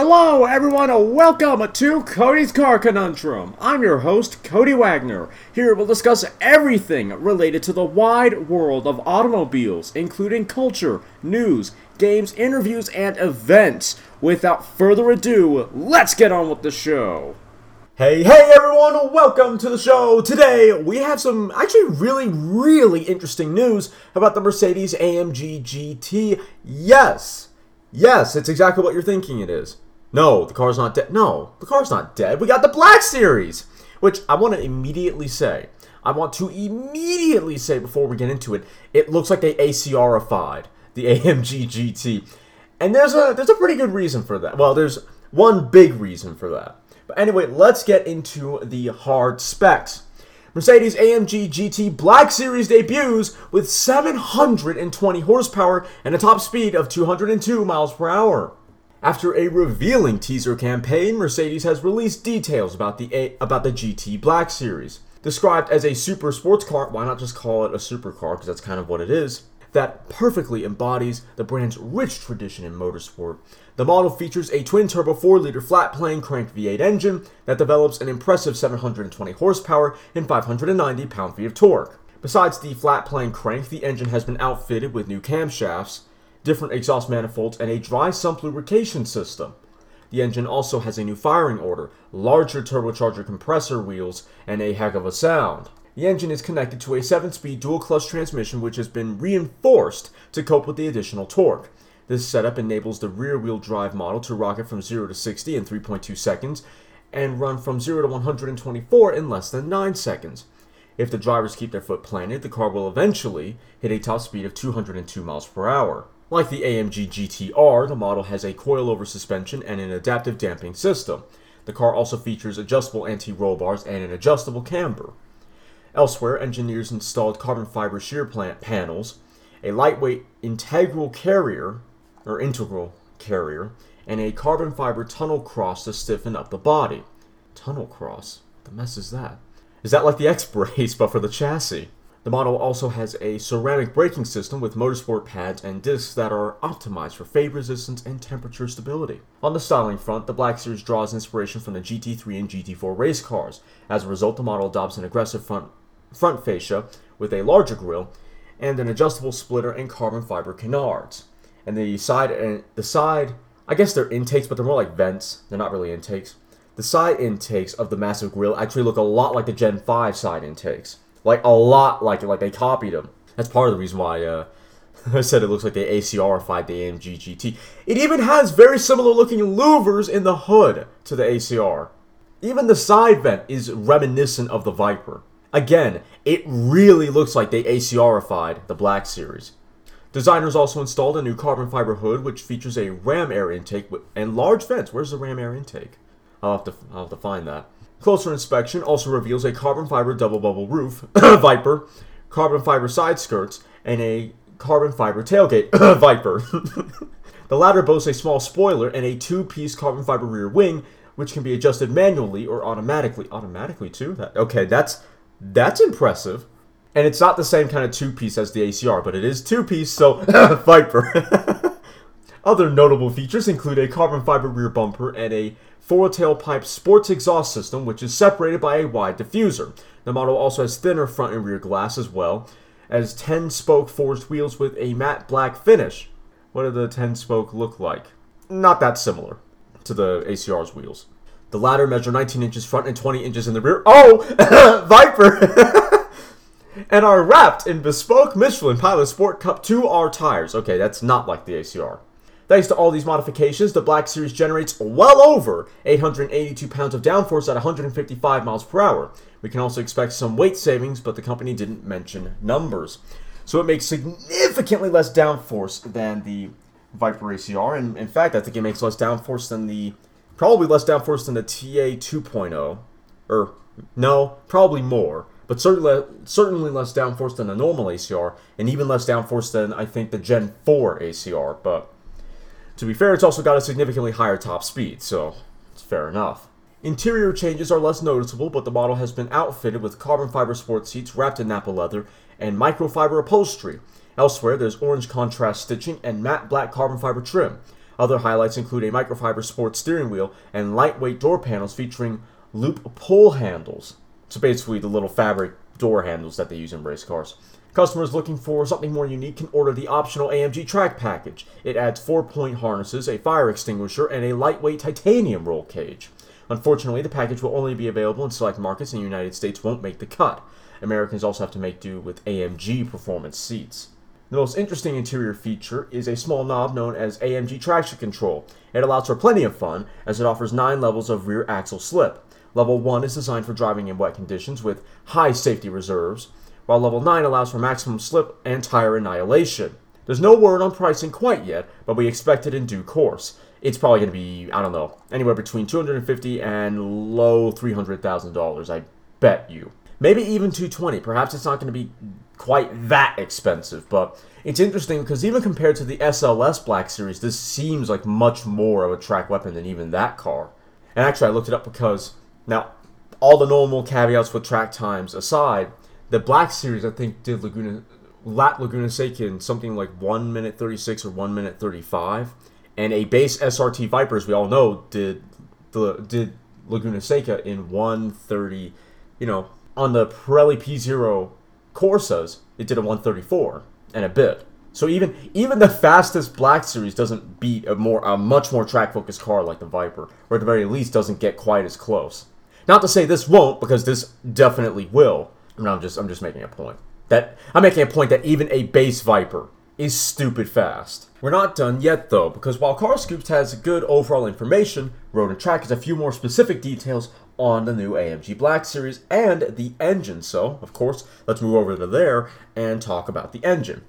Hello, everyone, welcome to Cody's Car Conundrum. I'm your host, Cody Wagner. Here we'll discuss everything related to the wide world of automobiles, including culture, news, games, interviews, and events. Without further ado, let's get on with the show. Hey, hey everyone, welcome to the show. Today we have some actually really, really interesting news about the Mercedes AMG GT. Yes, yes, it's exactly what you're thinking it is. No, the car's not dead. No, the car's not dead. We got the Black Series, which I want to immediately say. I want to immediately say before we get into it, it looks like they ACRified the AMG GT. And there's a there's a pretty good reason for that. Well, there's one big reason for that. But anyway, let's get into the hard specs. Mercedes AMG GT Black Series debuts with 720 horsepower and a top speed of 202 miles per hour. After a revealing teaser campaign, Mercedes has released details about the a- about the GT Black Series. Described as a super sports car, why not just call it a supercar because that's kind of what it is that perfectly embodies the brand's rich tradition in motorsport. The model features a twin turbo 4 liter flat plane cranked V8 engine that develops an impressive 720 horsepower and 590 pound feet of torque. Besides the flat plane crank, the engine has been outfitted with new camshafts, different exhaust manifolds, and a dry sump lubrication system. The engine also has a new firing order, larger turbocharger compressor wheels, and a heck of a sound. The engine is connected to a 7 speed dual clutch transmission, which has been reinforced to cope with the additional torque. This setup enables the rear wheel drive model to rocket from 0 to 60 in 3.2 seconds and run from 0 to 124 in less than 9 seconds. If the drivers keep their foot planted, the car will eventually hit a top speed of 202 miles per hour. Like the AMG GTR, the model has a coilover suspension and an adaptive damping system. The car also features adjustable anti roll bars and an adjustable camber. Elsewhere, engineers installed carbon fiber shear plant panels, a lightweight integral carrier, or integral carrier, and a carbon fiber tunnel cross to stiffen up the body. Tunnel cross? The mess is that? Is that like the X brace but for the chassis? The model also has a ceramic braking system with motorsport pads and discs that are optimized for fade resistance and temperature stability. On the styling front, the Black Series draws inspiration from the GT3 and GT4 race cars. As a result, the model adopts an aggressive front front fascia with a larger grille and an adjustable splitter and carbon fiber canards. And the side and the side, I guess they're intakes, but they're more like vents. They're not really intakes. The side intakes of the massive grille actually look a lot like the Gen 5 side intakes. Like a lot like like they copied them. That's part of the reason why uh, I said it looks like they ACRified the AMG GT. It even has very similar looking louvers in the hood to the ACR. Even the side vent is reminiscent of the Viper. Again, it really looks like they ACRified the Black Series. Designers also installed a new carbon fiber hood which features a ram air intake and large vents. Where's the ram air intake? I'll have to, I'll have to find that. Closer inspection also reveals a carbon fiber double bubble roof, Viper, carbon fiber side skirts, and a carbon fiber tailgate, Viper. the latter boasts a small spoiler and a two piece carbon fiber rear wing, which can be adjusted manually or automatically. Automatically, too? That, okay, that's that's impressive. And it's not the same kind of two piece as the ACR, but it is two piece, so Viper. Other notable features include a carbon fiber rear bumper and a four tailpipe sports exhaust system, which is separated by a wide diffuser. The model also has thinner front and rear glass as well as 10 spoke forged wheels with a matte black finish. What do the 10 spoke look like? Not that similar to the ACR's wheels. The latter measure 19 inches front and 20 inches in the rear. Oh, Viper! and are wrapped in bespoke Michelin Pilot Sport Cup 2R tires. Okay, that's not like the ACR. Thanks to all these modifications, the Black Series generates well over 882 pounds of downforce at 155 miles per hour. We can also expect some weight savings, but the company didn't mention numbers. So it makes significantly less downforce than the Viper ACR, and in fact, I think it makes less downforce than the probably less downforce than the TA 2.0, or no, probably more, but certainly certainly less downforce than the normal ACR, and even less downforce than I think the Gen 4 ACR. But to be fair, it's also got a significantly higher top speed, so it's fair enough. Interior changes are less noticeable, but the model has been outfitted with carbon fiber sports seats wrapped in Nappa leather and microfiber upholstery. Elsewhere, there's orange contrast stitching and matte black carbon fiber trim. Other highlights include a microfiber sports steering wheel and lightweight door panels featuring loop pull handles. So basically, the little fabric door handles that they use in race cars. Customers looking for something more unique can order the optional AMG track package. It adds four point harnesses, a fire extinguisher, and a lightweight titanium roll cage. Unfortunately, the package will only be available in select markets and the United States won't make the cut. Americans also have to make do with AMG performance seats. The most interesting interior feature is a small knob known as AMG Traction Control. It allows for plenty of fun, as it offers 9 levels of rear axle slip. Level 1 is designed for driving in wet conditions with high safety reserves, while Level 9 allows for maximum slip and tire annihilation. There's no word on pricing quite yet, but we expect it in due course. It's probably going to be, I don't know, anywhere between 250 and low $300,000, I bet you maybe even 220. Perhaps it's not going to be quite that expensive, but it's interesting because even compared to the SLS Black Series, this seems like much more of a track weapon than even that car. And actually, I looked it up because now all the normal caveats for track times aside, the Black Series I think did Laguna lap Laguna Seca in something like one minute 36 or one minute 35, and a base SRT Viper, as we all know, did the did Laguna Seca in 130, you know, on the Pirelli P0 Corsas, it did a 134 and a bit. So even even the fastest Black Series doesn't beat a more a much more track focused car like the Viper, or at the very least doesn't get quite as close. Not to say this won't, because this definitely will. I mean, I'm just I'm just making a point that I'm making a point that even a base Viper is stupid fast. We're not done yet though, because while Carscoops has good overall information, Road and Track has a few more specific details on the new AMG Black Series and the engine. So, of course, let's move over to there and talk about the engine.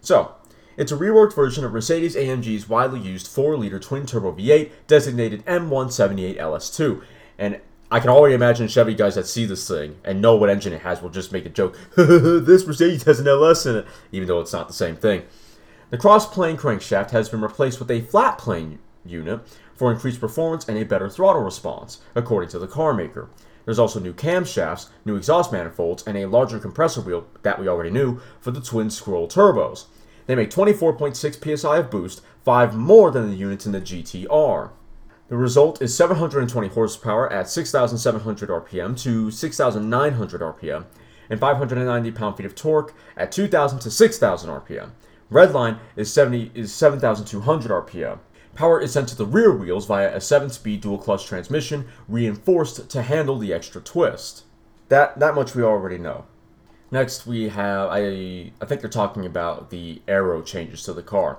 So, it's a reworked version of Mercedes AMG's widely used 4 liter twin turbo V8 designated M178 LS2. And I can already imagine Chevy guys that see this thing and know what engine it has will just make a joke, this Mercedes has an LS in it, even though it's not the same thing. The cross plane crankshaft has been replaced with a flat plane unit for increased performance and a better throttle response, according to the car maker. There's also new camshafts, new exhaust manifolds, and a larger compressor wheel that we already knew for the twin scroll turbos. They make 24.6 psi of boost, 5 more than the units in the GTR. The result is 720 horsepower at 6,700 RPM to 6,900 RPM, and 590 pound-feet of torque at 2,000 to 6,000 RPM. Redline is 70 is 7,200 RPM. Power is sent to the rear wheels via a 7-speed dual-clutch transmission, reinforced to handle the extra twist. That that much we already know. Next, we have I I think they're talking about the aero changes to the car.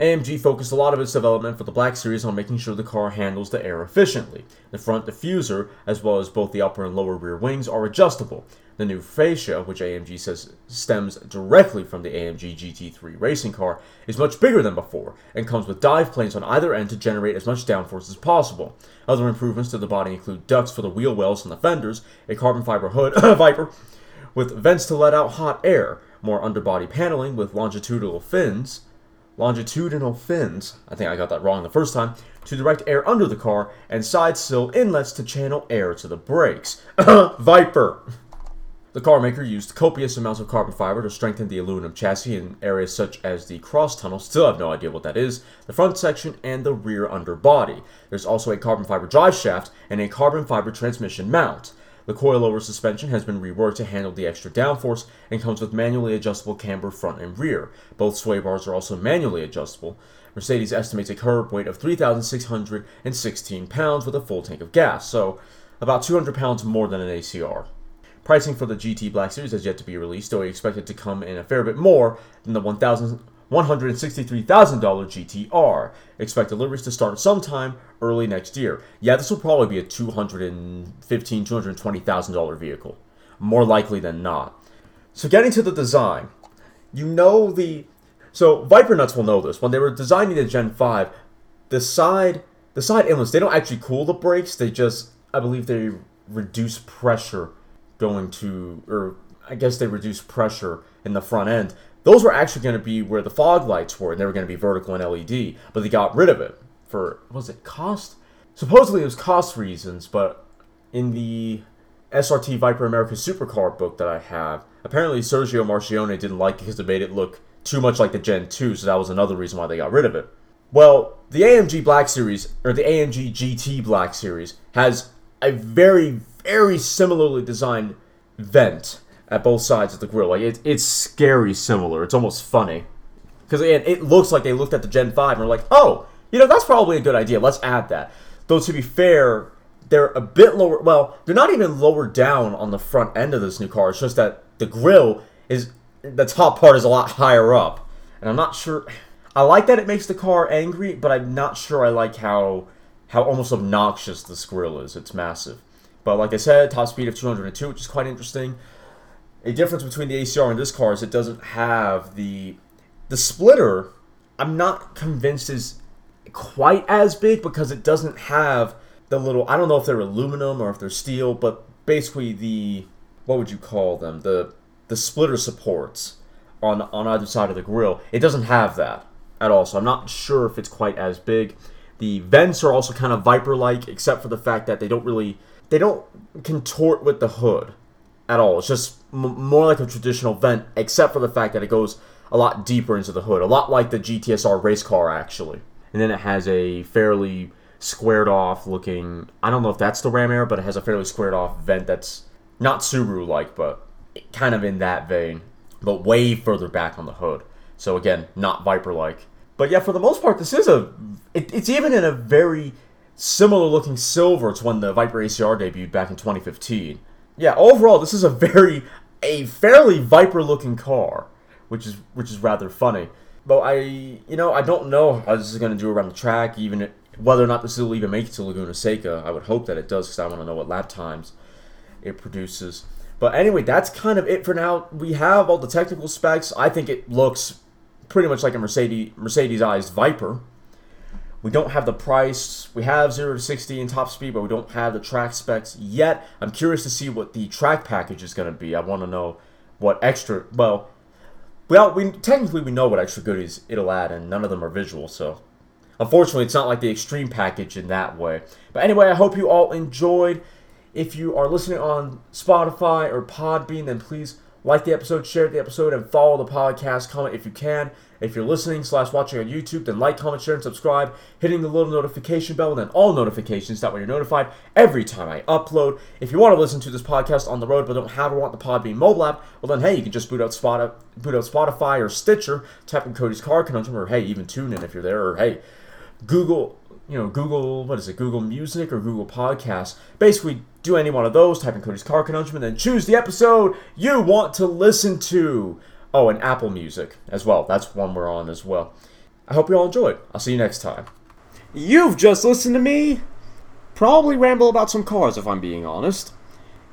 AMG focused a lot of its development for the Black Series on making sure the car handles the air efficiently. The front diffuser, as well as both the upper and lower rear wings, are adjustable, the new fascia, which AMG says stems directly from the AMG GT3 racing car, is much bigger than before and comes with dive planes on either end to generate as much downforce as possible. Other improvements to the body include ducts for the wheel wells and the fenders, a carbon fiber hood, Viper, with vents to let out hot air, more underbody paneling with longitudinal fins, longitudinal fins, I think I got that wrong the first time, to direct air under the car, and side sill inlets to channel air to the brakes. Viper! The car maker used copious amounts of carbon fiber to strengthen the aluminum chassis in areas such as the cross tunnel, still have no idea what that is, the front section, and the rear underbody. There's also a carbon fiber drive shaft and a carbon fiber transmission mount. The coilover suspension has been reworked to handle the extra downforce and comes with manually adjustable camber front and rear. Both sway bars are also manually adjustable. Mercedes estimates a curb weight of 3,616 pounds with a full tank of gas, so about 200 pounds more than an ACR. Pricing for the GT Black Series has yet to be released, though we expect it to come in a fair bit more than the $1,163,000 GTR. Expect deliveries to start sometime early next year. Yeah, this will probably be a $215,000, $220,000 vehicle. More likely than not. So, getting to the design, you know the. So, Viper Nuts will know this. When they were designing the Gen 5, the side the side inlets, they don't actually cool the brakes, they just, I believe, they reduce pressure going to, or I guess they reduced pressure in the front end. Those were actually going to be where the fog lights were, and they were going to be vertical and LED, but they got rid of it for, was it cost? Supposedly it was cost reasons, but in the SRT Viper America Supercar book that I have, apparently Sergio Marchionne didn't like it because it made it look too much like the Gen 2, so that was another reason why they got rid of it. Well, the AMG Black Series or the AMG GT Black Series has a very very similarly designed vent at both sides of the grill. Like it, it's scary similar. It's almost funny because again, it looks like they looked at the Gen Five and were like, oh, you know, that's probably a good idea. Let's add that. Though to be fair, they're a bit lower. Well, they're not even lower down on the front end of this new car. It's just that the grill is the top part is a lot higher up, and I'm not sure. I like that it makes the car angry, but I'm not sure I like how how almost obnoxious this grill is. It's massive. But like I said, top speed of 202, which is quite interesting. A difference between the ACR and this car is it doesn't have the the splitter. I'm not convinced is quite as big because it doesn't have the little. I don't know if they're aluminum or if they're steel, but basically the what would you call them? The the splitter supports on on either side of the grill. It doesn't have that at all, so I'm not sure if it's quite as big. The vents are also kind of Viper-like, except for the fact that they don't really they don't contort with the hood at all. It's just m- more like a traditional vent, except for the fact that it goes a lot deeper into the hood, a lot like the GTSR race car actually. And then it has a fairly squared off looking. I don't know if that's the ram air, but it has a fairly squared off vent that's not Subaru like, but kind of in that vein, but way further back on the hood. So again, not Viper like. But yeah, for the most part, this is a. It, it's even in a very similar looking silver to when the Viper ACR debuted back in 2015. Yeah, overall, this is a very a fairly Viper looking car, which is which is rather funny. But I, you know, I don't know how this is going to do around the track, even whether or not this will even make it to Laguna Seca. I would hope that it does, because I want to know what lap times it produces. But anyway, that's kind of it for now. We have all the technical specs. I think it looks pretty much like a Mercedes Mercedes-ized Viper. We don't have the price. We have 0 to 60 in top speed, but we don't have the track specs yet. I'm curious to see what the track package is going to be. I want to know what extra, well, well, we technically we know what extra goodies it'll add, and none of them are visual, so unfortunately, it's not like the extreme package in that way. But anyway, I hope you all enjoyed. If you are listening on Spotify or Podbean, then please like the episode, share the episode, and follow the podcast. Comment if you can. If you're listening slash watching on YouTube, then like, comment, share, and subscribe, hitting the little notification bell, and then all notifications. That way you're notified every time I upload. If you want to listen to this podcast on the road but don't have or want the pod Podbean mobile app, well then hey, you can just boot out Spotify, boot out Spotify or Stitcher, type in Cody's Car Conundrum, or hey, even tune in if you're there, or hey, Google, you know, Google, what is it, Google Music or Google Podcasts. Basically, do any one of those, type in Cody's Car Conundrum, and then choose the episode you want to listen to. Oh, and Apple Music as well. That's one we're on as well. I hope you all enjoyed. I'll see you next time. You've just listened to me probably ramble about some cars if I'm being honest.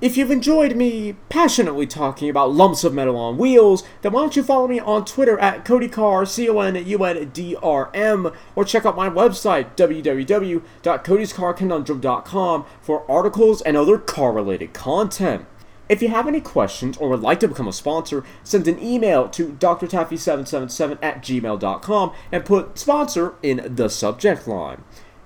If you've enjoyed me passionately talking about lumps of metal on wheels, then why don't you follow me on Twitter at CodyCar, C-O-N-U-N-D-R-M, or check out my website, www.codyscarconundrum.com, for articles and other car-related content. If you have any questions or would like to become a sponsor, send an email to drtaffy777 at gmail.com and put sponsor in the subject line.